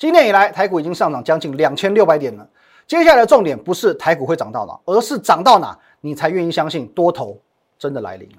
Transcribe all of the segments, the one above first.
今年以来，台股已经上涨将近两千六百点了。接下来的重点不是台股会涨到哪，而是涨到哪，你才愿意相信多头真的来临了。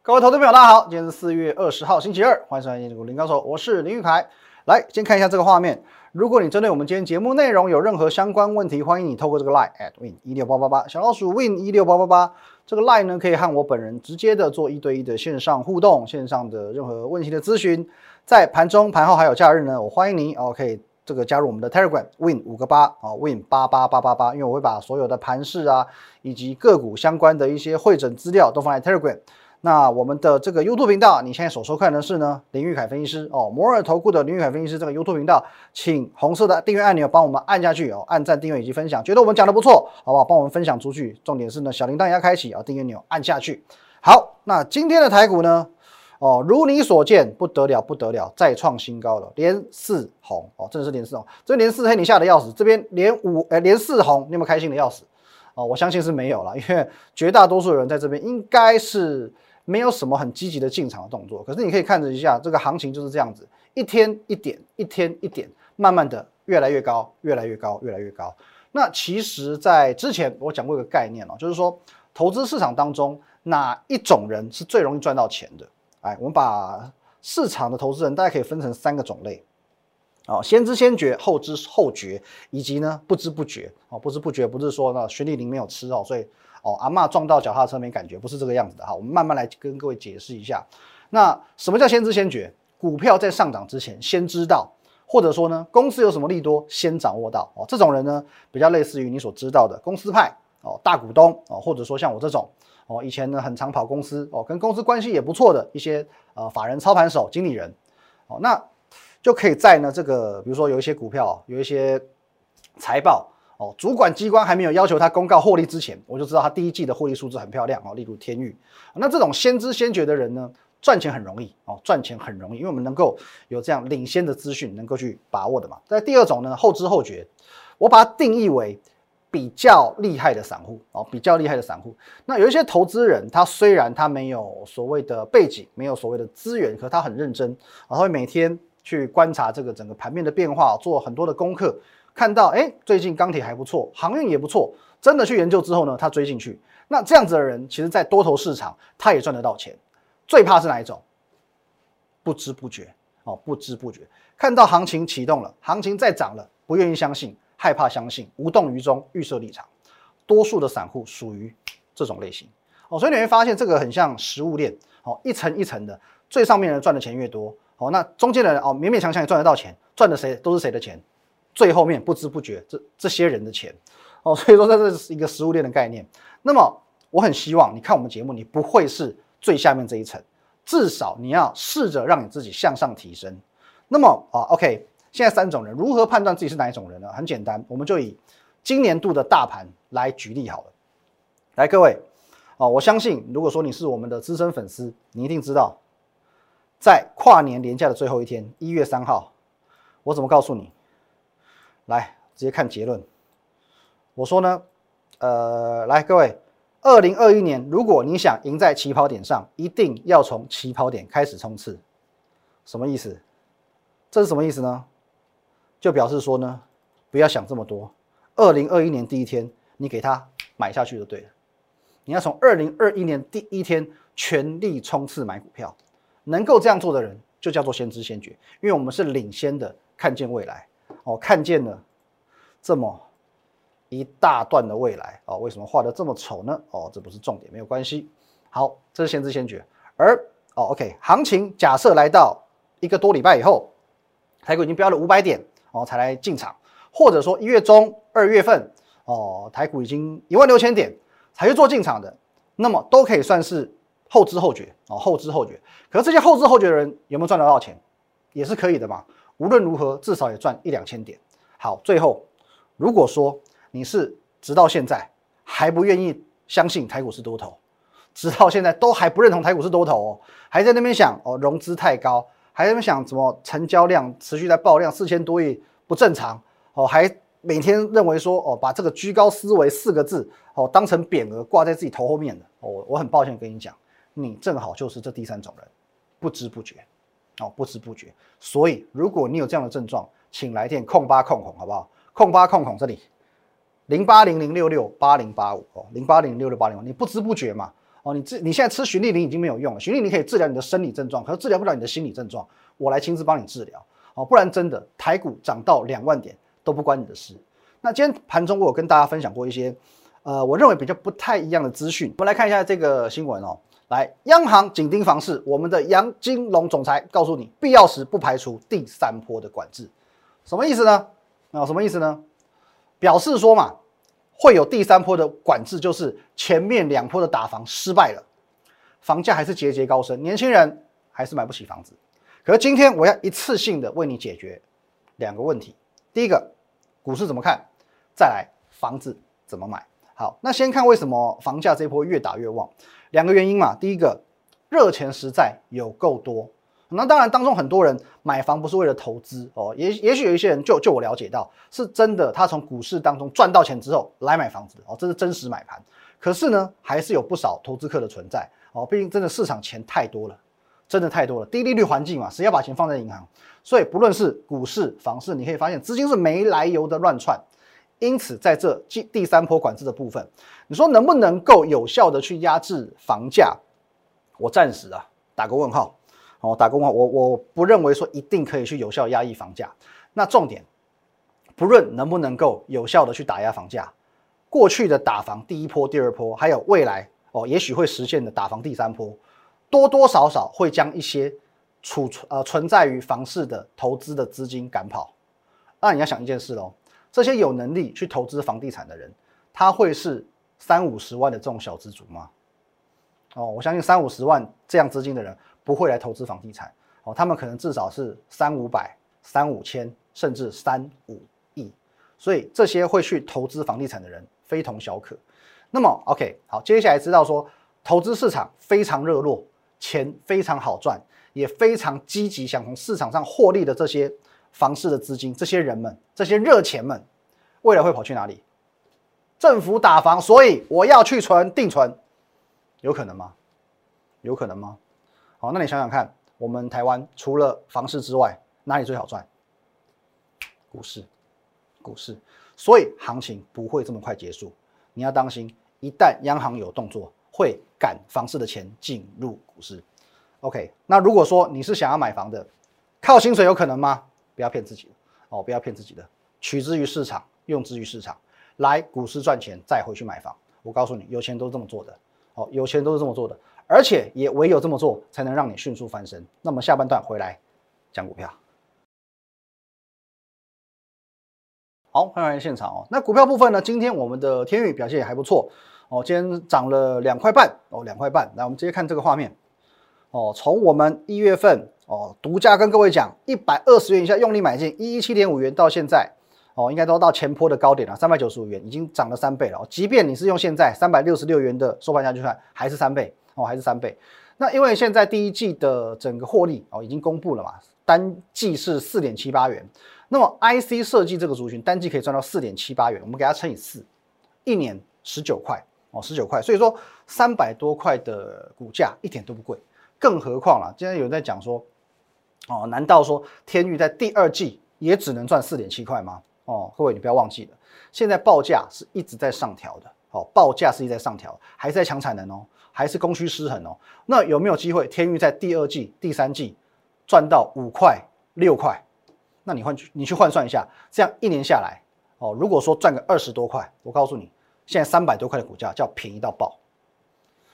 各位投资朋友，大家好，今天是四月二十号，星期二，欢迎收看《股林高手》，我是林玉凯。来，先看一下这个画面。如果你针对我们今天节目内容有任何相关问题，欢迎你透过这个 line at win 一六八八八小老鼠 win 一六八八八这个 line 呢，可以和我本人直接的做一对一的线上互动，线上的任何问题的咨询。在盘中、盘后还有假日呢，我欢迎您哦，可以这个加入我们的 Telegram win 五个八啊 win 八八八八八，因为我会把所有的盘势啊以及个股相关的一些会诊资料都放在 Telegram。那我们的这个 YouTube 频道，你现在所收看的是呢林玉凯分析师哦，摩尔投顾的林玉凯分析师这个 YouTube 频道，请红色的订阅按钮帮我们按下去哦，按赞、订阅以及分享，觉得我们讲的不错，好不好？帮我们分享出去。重点是呢，小铃铛要开启啊，订阅钮按下去。好，那今天的台股呢，哦，如你所见，不得了，不得了，再创新高了，连四红哦，真的是连四红，这连四黑你吓得要死，这边连五呃连四红，你有没有开心的要死？哦，我相信是没有了，因为绝大多数人在这边应该是。没有什么很积极的进场的动作，可是你可以看着一下，这个行情就是这样子，一天一点，一天一点，慢慢的越来越高，越来越高，越来越高。那其实，在之前我讲过一个概念哦，就是说投资市场当中哪一种人是最容易赚到钱的？哎，我们把市场的投资人大家可以分成三个种类，哦，先知先觉，后知后觉，以及呢不知不觉。哦，不知不觉不是说呢徐立林没有吃哦，所以。哦，阿妈撞到脚踏车没感觉，不是这个样子的哈。我们慢慢来跟各位解释一下。那什么叫先知先觉？股票在上涨之前先知道，或者说呢，公司有什么利多先掌握到哦。这种人呢，比较类似于你所知道的公司派哦，大股东哦，或者说像我这种哦，以前呢很常跑公司哦，跟公司关系也不错的一些呃法人操盘手、经理人哦，那就可以在呢这个比如说有一些股票有一些财报。哦，主管机关还没有要求他公告获利之前，我就知道他第一季的获利数字很漂亮哦，例如天域。那这种先知先觉的人呢，赚钱很容易哦，赚钱很容易，因为我们能够有这样领先的资讯，能够去把握的嘛。在第二种呢，后知后觉，我把它定义为比较厉害的散户哦，比较厉害的散户。那有一些投资人，他虽然他没有所谓的背景，没有所谓的资源，可他很认真，然后每天去观察这个整个盘面的变化，做很多的功课。看到哎，最近钢铁还不错，航运也不错，真的去研究之后呢，他追进去。那这样子的人，其实在多头市场，他也赚得到钱。最怕是哪一种？不知不觉哦，不知不觉看到行情启动了，行情再涨了，不愿意相信，害怕相信，无动于衷，预设立场。多数的散户属于这种类型哦，所以你会发现这个很像食物链哦，一层一层的，最上面人赚的钱越多哦，那中间的人哦，勉勉强强也赚得到钱，赚的谁都是谁的钱。最后面不知不觉，这这些人的钱哦，所以说这是一个食物链的概念。那么我很希望你看我们节目，你不会是最下面这一层，至少你要试着让你自己向上提升。那么啊，OK，现在三种人如何判断自己是哪一种人呢？很简单，我们就以今年度的大盘来举例好了。来，各位哦，我相信如果说你是我们的资深粉丝，你一定知道，在跨年连假的最后一天，一月三号，我怎么告诉你？来，直接看结论。我说呢，呃，来各位，二零二一年，如果你想赢在起跑点上，一定要从起跑点开始冲刺。什么意思？这是什么意思呢？就表示说呢，不要想这么多。二零二一年第一天，你给他买下去就对了。你要从二零二一年第一天全力冲刺买股票，能够这样做的人，就叫做先知先觉，因为我们是领先的，看见未来。哦，看见了这么一大段的未来哦，为什么画的这么丑呢？哦，这不是重点，没有关系。好，这是先知先觉。而哦，OK，行情假设来到一个多礼拜以后，台股已经飙了五百点哦，才来进场，或者说一月中、二月份哦，台股已经一万六千点才去做进场的，那么都可以算是后知后觉哦，后知后觉。可是这些后知后觉的人有没有赚得到钱？也是可以的嘛。无论如何，至少也赚一两千点。好，最后，如果说你是直到现在还不愿意相信台股是多头，直到现在都还不认同台股是多头哦，还在那边想哦融资太高，还在那边想怎么成交量持续在爆量四千多亿不正常哦，还每天认为说哦，把这个居高思维四个字哦当成匾额挂在自己头后面的哦，我很抱歉跟你讲，你正好就是这第三种人，不知不觉哦，不知不觉。所以如果你有这样的症状，请来电控八控孔好不好？控八控孔这里零八零零六六八零八五哦，零八零六六八零五，你不知不觉嘛哦，你这你现在吃循利宁已经没有用了，循利宁可以治疗你的生理症状，可是治疗不了你的心理症状，我来亲自帮你治疗哦，不然真的台股涨到两万点。都不关你的事。那今天盘中我有跟大家分享过一些，呃，我认为比较不太一样的资讯。我们来看一下这个新闻哦。来，央行紧盯房市，我们的杨金龙总裁告诉你，必要时不排除第三波的管制。什么意思呢？啊，什么意思呢？表示说嘛，会有第三波的管制，就是前面两波的打房失败了，房价还是节节高升，年轻人还是买不起房子。可是今天我要一次性的为你解决两个问题。第一个。股市怎么看？再来房子怎么买？好，那先看为什么房价这波越打越旺，两个原因嘛。第一个，热钱实在有够多。那当然当中很多人买房不是为了投资哦，也也许有一些人就就我了解到是真的，他从股市当中赚到钱之后来买房子哦，这是真实买盘。可是呢，还是有不少投资客的存在哦，毕竟真的市场钱太多了，真的太多了。低利率环境嘛，谁要把钱放在银行？所以不论是股市、房市，你可以发现资金是没来由的乱窜。因此，在这第第三波管制的部分，你说能不能够有效的去压制房价？我暂时啊打个问号。哦，打个问号，我我不认为说一定可以去有效压抑房价。那重点，不论能不能够有效的去打压房价，过去的打房第一波、第二波，还有未来哦，也许会实现的打房第三波，多多少少会将一些。储存呃存在于房市的投资的资金赶跑，那你要想一件事喽，这些有能力去投资房地产的人，他会是三五十万的这种小资族吗？哦，我相信三五十万这样资金的人不会来投资房地产哦，他们可能至少是三五百、三五千，甚至三五亿，所以这些会去投资房地产的人非同小可。那么 OK 好，接下来知道说投资市场非常热络，钱非常好赚。也非常积极想从市场上获利的这些房市的资金，这些人们，这些热钱们，未来会跑去哪里？政府打房，所以我要去存定存，有可能吗？有可能吗？好，那你想想看，我们台湾除了房市之外，哪里最好赚？股市，股市，所以行情不会这么快结束，你要当心，一旦央行有动作，会赶房市的钱进入股市。OK，那如果说你是想要买房的，靠薪水有可能吗？不要骗自己哦，不要骗自己的，取之于市场，用之于市场，来股市赚钱，再回去买房。我告诉你，有钱都是这么做的哦，有钱都是这么做的，而且也唯有这么做，才能让你迅速翻身。那么下半段回来讲股票，好，欢迎来现场哦。那股票部分呢？今天我们的天宇表现也还不错哦，今天涨了两块半哦，两块半。来，我们直接看这个画面。哦，从我们一月份哦，独家跟各位讲，一百二十元以下用力买进，一一七点五元到现在哦，应该都到前坡的高点了，三百九十五元已经涨了三倍了。哦即便你是用现在三百六十六元的收盘价去看，还是三倍哦，还是三倍。那因为现在第一季的整个获利哦已经公布了嘛，单季是四点七八元。那么 IC 设计这个族群单季可以赚到四点七八元，我们给它乘以四，一年十九块哦，十九块。所以说三百多块的股价一点都不贵。更何况了，今天有人在讲说，哦，难道说天域在第二季也只能赚四点七块吗？哦，各位你不要忘记了，现在报价是一直在上调的，哦，报价是一直在上调，还在抢产能哦，还是供需失衡哦。那有没有机会天域在第二季、第三季赚到五块、六块？那你换你去换算一下，这样一年下来，哦，如果说赚个二十多块，我告诉你，现在三百多块的股价叫便宜到爆。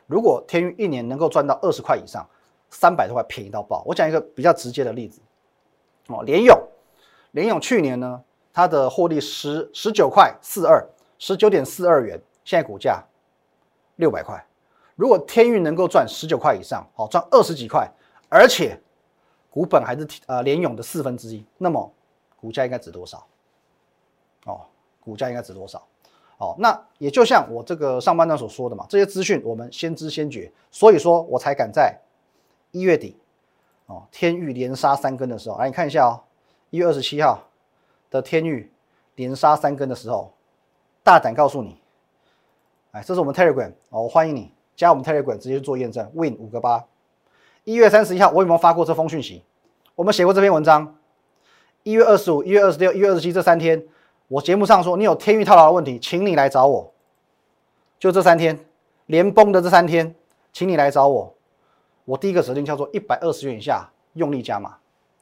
如果天域一年能够赚到二十块以上，三百多块便宜到爆。我讲一个比较直接的例子，哦，联勇，联勇去年呢，它的获利十十九块四二，十九点四二元，现在股价六百块。如果天运能够赚十九块以上，好赚二十几块，而且股本还是呃联勇的四分之一，那么股价应该值多少？哦，股价应该值多少？哦，那也就像我这个上半段所说的嘛，这些资讯我们先知先觉，所以说我才敢在一月底，哦，天域连杀三根的时候，来你看一下哦，一月二十七号的天域连杀三根的时候，大胆告诉你，哎，这是我们 Telegram 哦，我欢迎你加我们 Telegram 直接做验证，Win 五个八。一月三十一号，我有没有发过这封讯息？我们写过这篇文章。一月二十五、一月二十六、一月二十七这三天，我节目上说你有天域套牢的问题，请你来找我。就这三天，连崩的这三天，请你来找我。我第一个指令叫做一百二十元以下用力加码，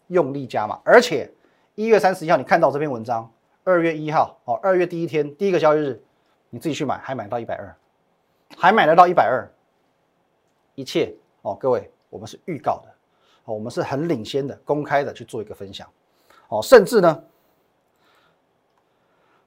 用力加码。而且一月三十一号你看到这篇文章，二月一号哦，二月第一天第一个交易日，你自己去买，还买到一百二，还买得到一百二。一切哦，各位，我们是预告的哦，我们是很领先的，公开的去做一个分享。哦，甚至呢，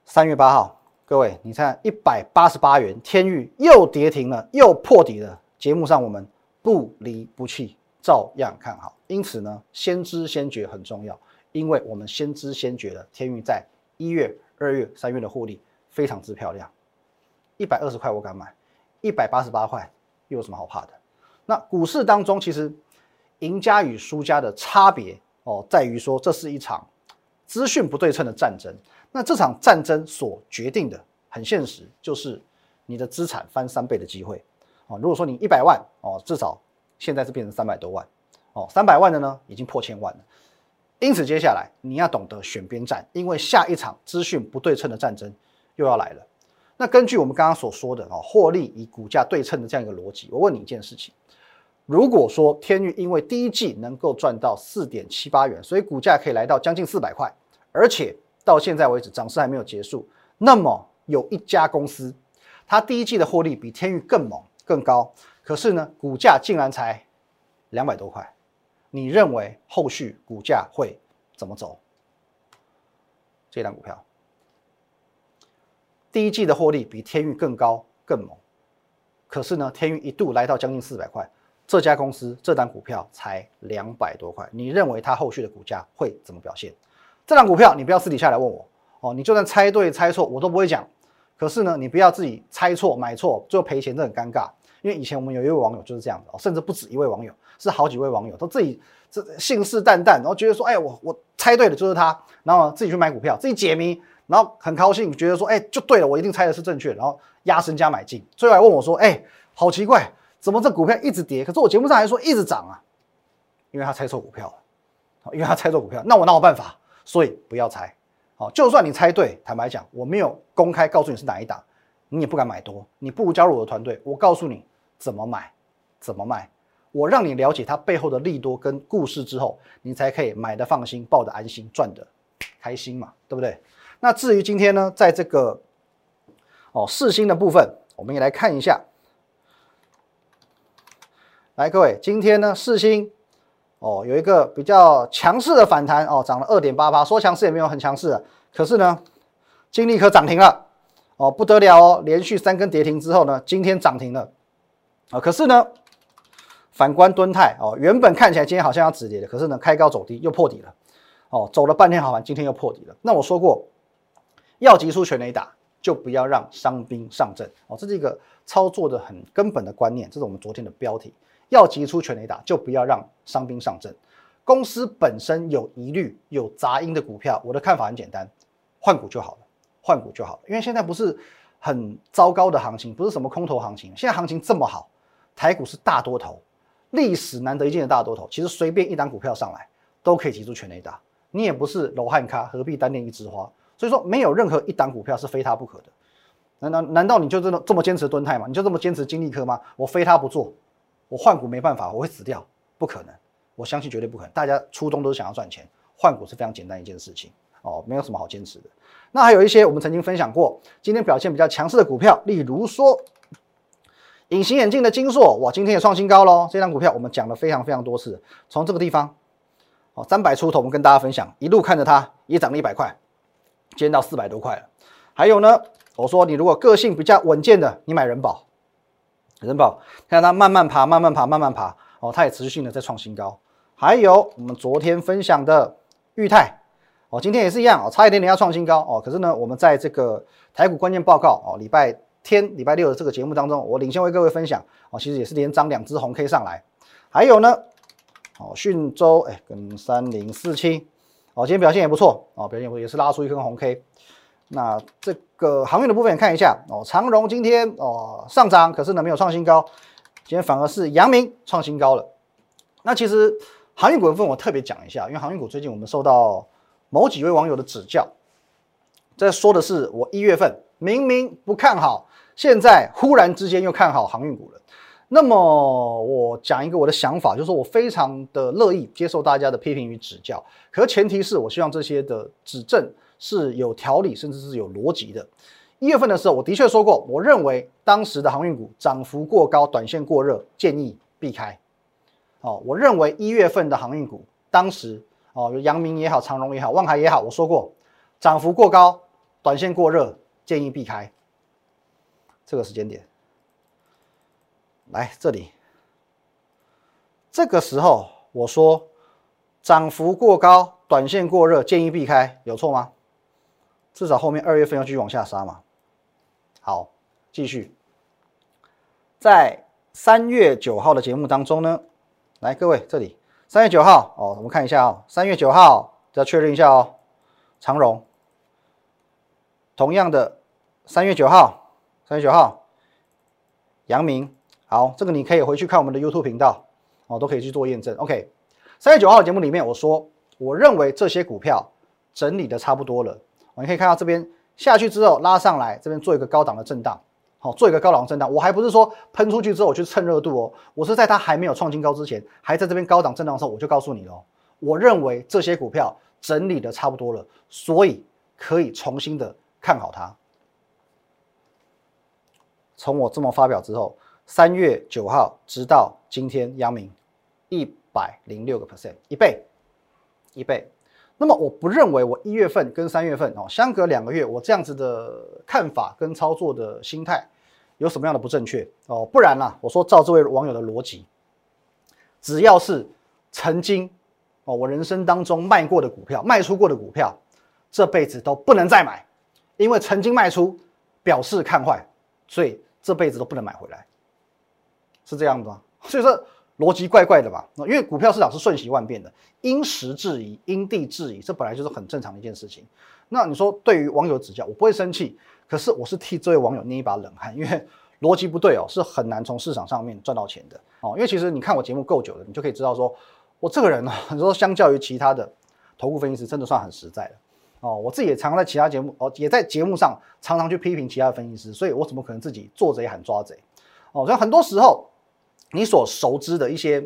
三月八号，各位，你看一百八十八元，天域又跌停了，又破底了。节目上我们不离不弃，照样看好。因此呢，先知先觉很重要，因为我们先知先觉的天域在一月、二月、三月的获利非常之漂亮。一百二十块我敢买，一百八十八块又有什么好怕的？那股市当中，其实赢家与输家的差别哦，在于说这是一场。资讯不对称的战争，那这场战争所决定的很现实，就是你的资产翻三倍的机会哦。如果说你一百万哦，至少现在是变成三百多万哦，三百万的呢已经破千万了。因此，接下来你要懂得选边站，因为下一场资讯不对称的战争又要来了。那根据我们刚刚所说的哦，获利与股价对称的这样一个逻辑，我问你一件事情。如果说天域因为第一季能够赚到四点七八元，所以股价可以来到将近四百块，而且到现在为止涨势还没有结束，那么有一家公司，它第一季的获利比天域更猛更高，可是呢股价竟然才两百多块，你认为后续股价会怎么走？这档股票第一季的获利比天域更高更猛，可是呢天域一度来到将近四百块。这家公司这单股票才两百多块，你认为它后续的股价会怎么表现？这档股票你不要私底下来问我哦，你就算猜对猜错我都不会讲。可是呢，你不要自己猜错买错，最后赔钱，这很尴尬。因为以前我们有一位网友就是这样的，甚至不止一位网友，是好几位网友都自己这信誓旦旦，然后觉得说，哎，我我猜对了就是他，然后自己去买股票，自己解谜，然后很高兴，觉得说，哎，就对了，我一定猜的是正确，然后压身加买进，最后来问我说，哎，好奇怪。怎么这股票一直跌？可是我节目上还说一直涨啊，因为他猜错股票了，因为他猜错股票，那我哪有办法？所以不要猜，好，就算你猜对，坦白讲，我没有公开告诉你是哪一档，你也不敢买多，你不如加入我的团队，我告诉你怎么买，怎么卖，我让你了解它背后的利多跟故事之后，你才可以买的放心，抱的安心，赚的开心嘛，对不对？那至于今天呢，在这个哦四星的部分，我们也来看一下。来，各位，今天呢，四星哦，有一个比较强势的反弹哦，涨了二点八八，说强势也没有很强势啊。可是呢，金立可涨停了哦，不得了哦，连续三根跌停之后呢，今天涨停了啊。可是呢，反观敦泰哦，原本看起来今天好像要止跌的，可是呢，开高走低又破底了哦，走了半天好盘，今天又破底了。那我说过，要急出全雷打，就不要让伤兵上阵哦，这是一个操作的很根本的观念，这是我们昨天的标题。要急出全雷打，就不要让伤兵上阵。公司本身有疑虑、有杂音的股票，我的看法很简单，换股就好了，换股就好了。因为现在不是很糟糕的行情，不是什么空头行情，现在行情这么好，台股是大多头，历史难得一见的大多头。其实随便一档股票上来，都可以急出全雷打。你也不是罗汉咖，何必单恋一枝花？所以说，没有任何一档股票是非它不可的。难道难道你就这么这么坚持蹲泰吗？你就这么坚持金利科吗？我非它不做。我换股没办法，我会死掉，不可能，我相信绝对不可能。大家初衷都是想要赚钱，换股是非常简单一件事情哦，没有什么好坚持的。那还有一些我们曾经分享过，今天表现比较强势的股票，例如说隐形眼镜的金硕，哇，今天也创新高喽。这张股票我们讲了非常非常多次，从这个地方哦三百出头，我们跟大家分享，一路看着它也涨了一百块，今天到四百多块了。还有呢，我说你如果个性比较稳健的，你买人保。人保，看它慢慢爬，慢慢爬，慢慢爬，哦，它也持续性的在创新高。还有我们昨天分享的裕泰，哦，今天也是一样，哦，差一点点要创新高，哦，可是呢，我们在这个台股关键报告，哦，礼拜天、礼拜六的这个节目当中，我领先为各位分享，哦，其实也是连涨两只红 K 上来。还有呢，哦，讯州，哎，跟三零四七，哦，今天表现也不错，哦，表现也也是拉出一根红 K。那这个航运的部分看一下哦，长荣今天哦上涨，可是呢没有创新高，今天反而是阳明创新高了。那其实航运股的部分我特别讲一下，因为航运股最近我们受到某几位网友的指教，这说的是我一月份明明不看好，现在忽然之间又看好航运股了。那么我讲一个我的想法，就是我非常的乐意接受大家的批评与指教，可前提是我希望这些的指正。是有条理，甚至是有逻辑的。一月份的时候，我的确说过，我认为当时的航运股涨幅过高，短线过热，建议避开。哦，我认为一月份的航运股，当时哦，阳明也好，长荣也好，万海也好，我说过，涨幅过高，短线过热，建议避开。这个时间点，来这里，这个时候我说涨幅过高，短线过热，建议避开，有错吗？至少后面二月份要继续往下杀嘛。好，继续，在三月九号的节目当中呢，来各位这里，三月九号哦，我们看一下哦，三月九号要确认一下哦，长荣，同样的三月九号，三月九号，阳明，好，这个你可以回去看我们的 YouTube 频道。哦，都可以去做验证。OK，三月九号的节目里面我说，我认为这些股票整理的差不多了。你可以看到这边下去之后拉上来，这边做一个高档的震荡，好，做一个高档震荡。我还不是说喷出去之后我去蹭热度哦，我是在它还没有创新高之前，还在这边高档震荡的时候，我就告诉你了。我认为这些股票整理的差不多了，所以可以重新的看好它。从我这么发表之后，三月九号直到今天，阳明一百零六个 percent，一倍，一倍。那么我不认为我一月份跟三月份哦相隔两个月，我这样子的看法跟操作的心态有什么样的不正确哦？不然啦，我说照这位网友的逻辑，只要是曾经哦我人生当中卖过的股票、卖出过的股票，这辈子都不能再买，因为曾经卖出表示看坏，所以这辈子都不能买回来，是这样子吗？所以说。逻辑怪怪的吧？因为股票市场是瞬息万变的，因时制宜，因地制宜，这本来就是很正常的一件事情。那你说对于网友指教，我不会生气，可是我是替这位网友捏一把冷汗，因为逻辑不对哦，是很难从市场上面赚到钱的哦。因为其实你看我节目够久了，你就可以知道说，我这个人呢，你说相较于其他的投顾分析师，真的算很实在的哦。我自己也常在其他节目哦，也在节目上常常去批评其他的分析师，所以我怎么可能自己做贼喊抓贼哦？所以很多时候。你所熟知的一些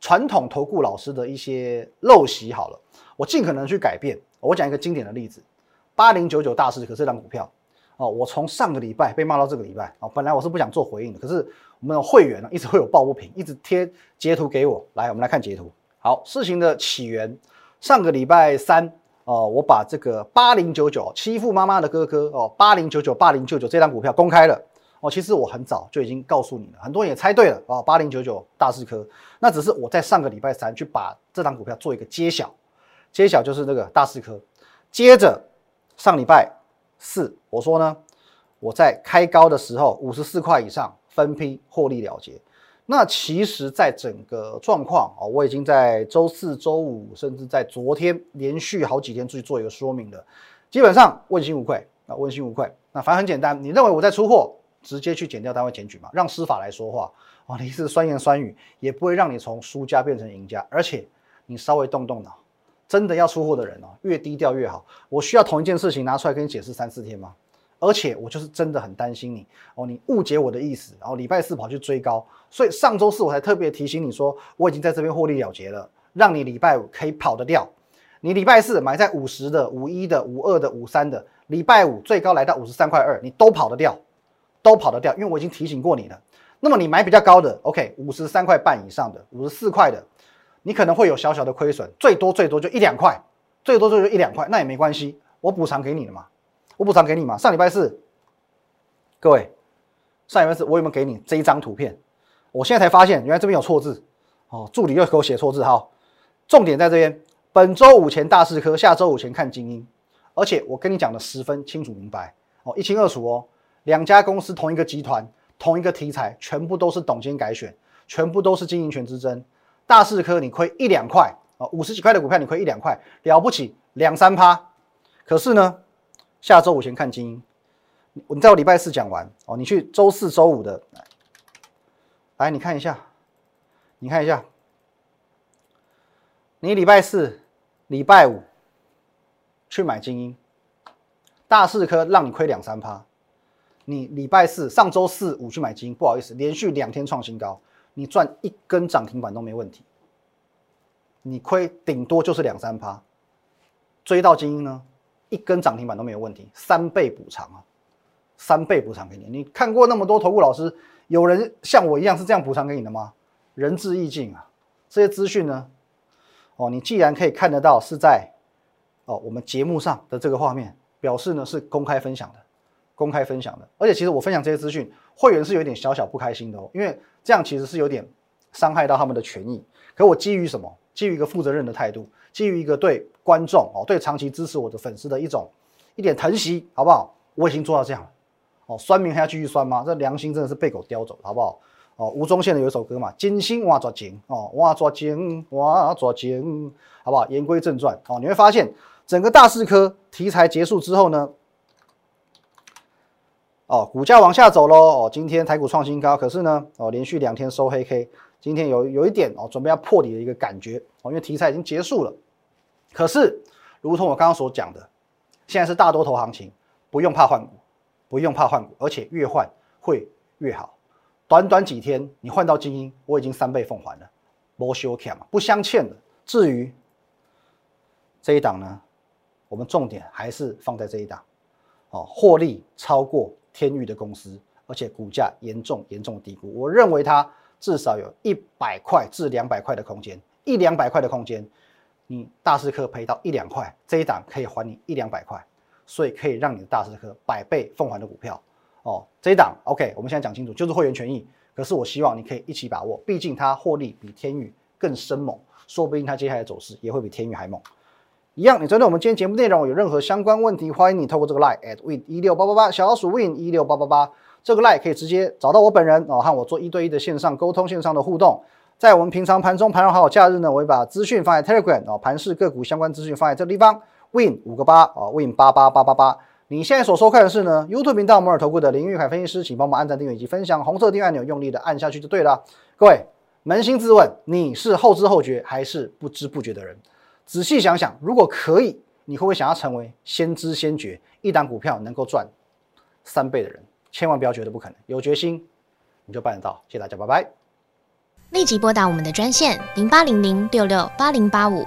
传统投顾老师的一些陋习，好了，我尽可能去改变。我讲一个经典的例子：八零九九大师可这张股票哦，我从上个礼拜被骂到这个礼拜哦，本来我是不想做回应的，可是我们的会员呢一直会有抱不平，一直贴截图给我。来，我们来看截图。好，事情的起源，上个礼拜三哦，我把这个八零九九欺负妈妈的哥哥哦，八零九九八零九九这张股票公开了。哦，其实我很早就已经告诉你了，很多人也猜对了啊，八零九九大四科，那只是我在上个礼拜三去把这张股票做一个揭晓，揭晓就是那个大四科。接着上礼拜四，我说呢，我在开高的时候五十四块以上分批获利了结。那其实，在整个状况啊，我已经在周四周五，甚至在昨天连续好几天去做一个说明了，基本上问心无愧啊，问心无愧。那反正很简单，你认为我在出货？直接去减掉单位检举嘛，让司法来说话哦。你是酸言酸语，也不会让你从输家变成赢家。而且你稍微动动脑，真的要出货的人哦，越低调越好。我需要同一件事情拿出来跟你解释三四天吗？而且我就是真的很担心你哦，你误解我的意思，然后礼拜四跑去追高，所以上周四我才特别提醒你说，我已经在这边获利了结了，让你礼拜五可以跑得掉。你礼拜四买在五十的、五一的、五二的、五三的，礼拜五最高来到五十三块二，你都跑得掉。都跑得掉，因为我已经提醒过你了。那么你买比较高的，OK，五十三块半以上的，五十四块的，你可能会有小小的亏损，最多最多就一两块，最多最多一两块，那也没关系，我补偿给你了嘛，我补偿给你嘛。上礼拜四，各位，上礼拜四我有没有给你这一张图片？我现在才发现，原来这边有错字哦，助理又给我写错字哈。重点在这边，本周五前大四科，下周五前看精英，而且我跟你讲的十分清楚明白哦，一清二楚哦。两家公司同一个集团，同一个题材，全部都是董监改选，全部都是经营权之争。大四科你亏一两块啊，五十几块的股票你亏一两块，了不起两三趴。可是呢，下周五前看精英。你在我礼拜四讲完哦，你去周四周五的，来你看一下，你看一下，你礼拜四、礼拜五去买精英，大四科让你亏两三趴。你礼拜四、上周四五去买精英，不好意思，连续两天创新高，你赚一根涨停板都没问题。你亏顶多就是两三趴，追到精英呢，一根涨停板都没有问题，三倍补偿啊！三倍补偿给你，你看过那么多投顾老师，有人像我一样是这样补偿给你的吗？仁至义尽啊！这些资讯呢，哦，你既然可以看得到是在哦我们节目上的这个画面，表示呢是公开分享的，公开分享的。而且其实我分享这些资讯，会员是有点小小不开心的哦，因为这样其实是有点伤害到他们的权益。可我基于什么？基于一个负责任的态度，基于一个对观众哦，对长期支持我的粉丝的一种一点疼惜，好不好？我已经做到这样了。哦，酸民还要继续酸吗？这良心真的是被狗叼走，好不好？哦，吴宗宪的有一首歌嘛，金星挖抓金哦，挖抓金，挖抓金，好不好？言归正传哦，你会发现整个大四科题材结束之后呢，哦，股价往下走喽。哦，今天台股创新高，可是呢，哦，连续两天收黑 K，今天有有一点哦，准备要破底的一个感觉哦，因为题材已经结束了。可是，如同我刚刚所讲的，现在是大多头行情，不用怕换股。不用怕换股，而且越换会越好。短短几天，你换到精英，我已经三倍奉还了，不修欠嘛，不相欠的。至于这一档呢，我们重点还是放在这一档，哦，获利超过天域的公司，而且股价严重严重低估。我认为它至少有一百块至两百块的空间，一两百块的空间，你大师科赔到一两块，这一档可以还你一两百块。所以可以让你的大师科百倍奉还的股票哦，这一档 OK，我们现在讲清楚，就是会员权益。可是我希望你可以一起把握，毕竟它获利比天宇更生猛，说不定它接下来走势也会比天宇还猛。一样，你针对我们今天节目内容有任何相关问题，欢迎你透过这个 line at win 一六八八八小老鼠 win 一六八八八这个 line 可以直接找到我本人哦，和我做一对一的线上沟通、线上的互动。在我们平常盘中、盘后还有假日呢，我会把资讯放在 Telegram 哦，盘市个股相关资讯放在这个地方。Win 五个八啊，Win 八八八八八。你现在所收看的是呢，YouTube 频道摩尔投顾的林玉凯分析师，请帮忙按赞、订阅以及分享，红色订阅按钮用力的按下去就对了。各位，扪心自问，你是后知后觉还是不知不觉的人？仔细想想，如果可以，你会不会想要成为先知先觉，一档股票能够赚三倍的人？千万不要觉得不可能，有决心你就办得到。谢谢大家，拜拜。立即拨打我们的专线零八零零六六八零八五。